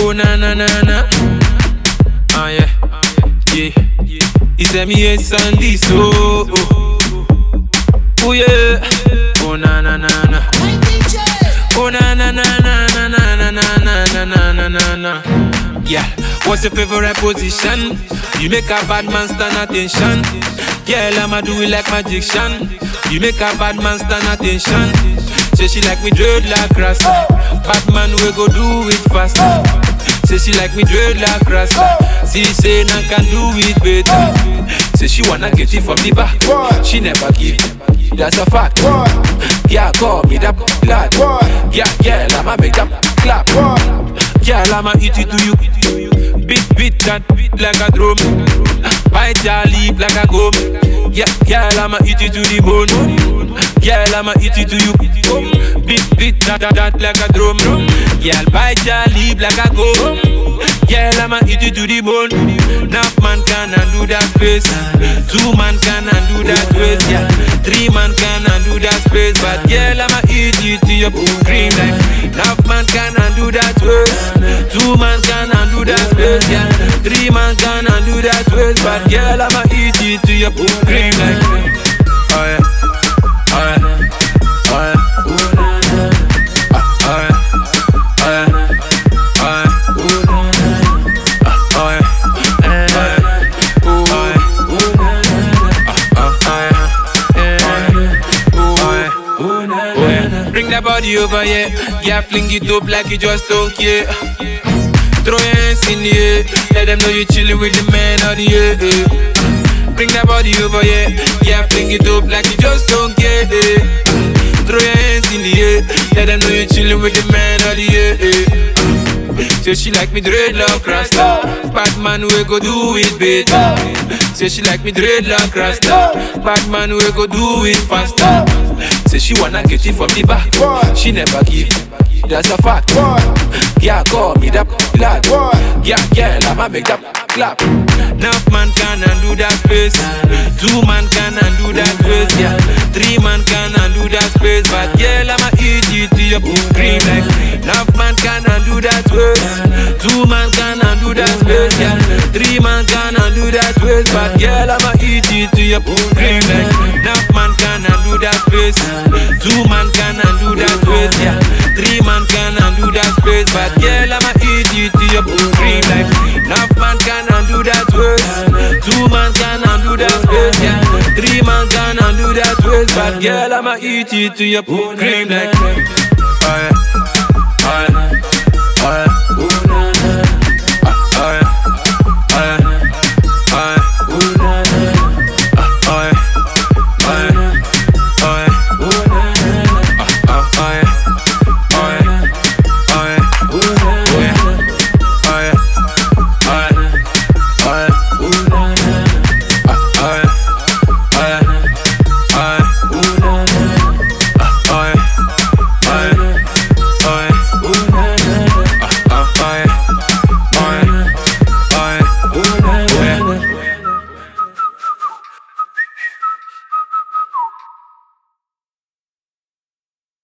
Oh na na na na. Ah yeah, yeah. He said me a Sandy so. Oh, oh yeah. Oh na na na na. Oh na na na na na na na na na na na na na. Yeah, what's your favorite position? You make a bad man stand attention. Girl, I'ma do it like magician. You make a bad man stand attention. Say she like me dreadlock rasta. Bad man we go do it fast. Say she like me dreadlock rasta. See say I can do it better. Say she wanna get it from the back. She never give. That's a fact. Yeah, call me that lad. Yeah, yeah, I'ma make that clap. Girl, I'ma eat it to you. Beat, beat that beat like a drum. Bite your lip like a gum. Yeah, girl, I'ma eat it to the bone. Girl, I'ma eat it to you. Beat, beat that, that, that like a drum. Girl, bite your lip like a gum. Girl, I'ma eat it to the bone. Enough man can undo that space. Two man can undo that waist. Yeah, three man can undo that space. But girl, I'ma eat it to your cream like. Enough man can to your cream like. Oh yeah, oh yeah, oh yeah. Bring that body over here, yeah, fling it up like you just don't care. Throw your hands in the air, let them know you chillin' with the man of the year. Eh. Bring that body over here, yeah, fling it up like you just don't care. Throw your hands in the air, let them know you chillin' with the man of the year. Say she like me dreadlock rasta. Bad man we go do it better Say she like me dreadlock rasta. Bad man we go do it faster Say she wanna get it from the back. She never give. That's a fact. Yeah, call me that lad Yeah, girl, I'ma make that clap. Enough man can undo that space. Two man can undo that space Yeah, three man can undo that space. But girl, I'ma eat it to your cream like. Enough man can undo that space. Two man can undo that space Yeah, three man can undo that space. But girl, I'ma eat it to your cream like Two man can do that space Yeah, three man can undo that space But girl, I'ma eat it to your cream like Enough man can undo that space Two man can undo that space Yeah, three man can do that space But girl, I'ma eat it to your cream like Alright, alright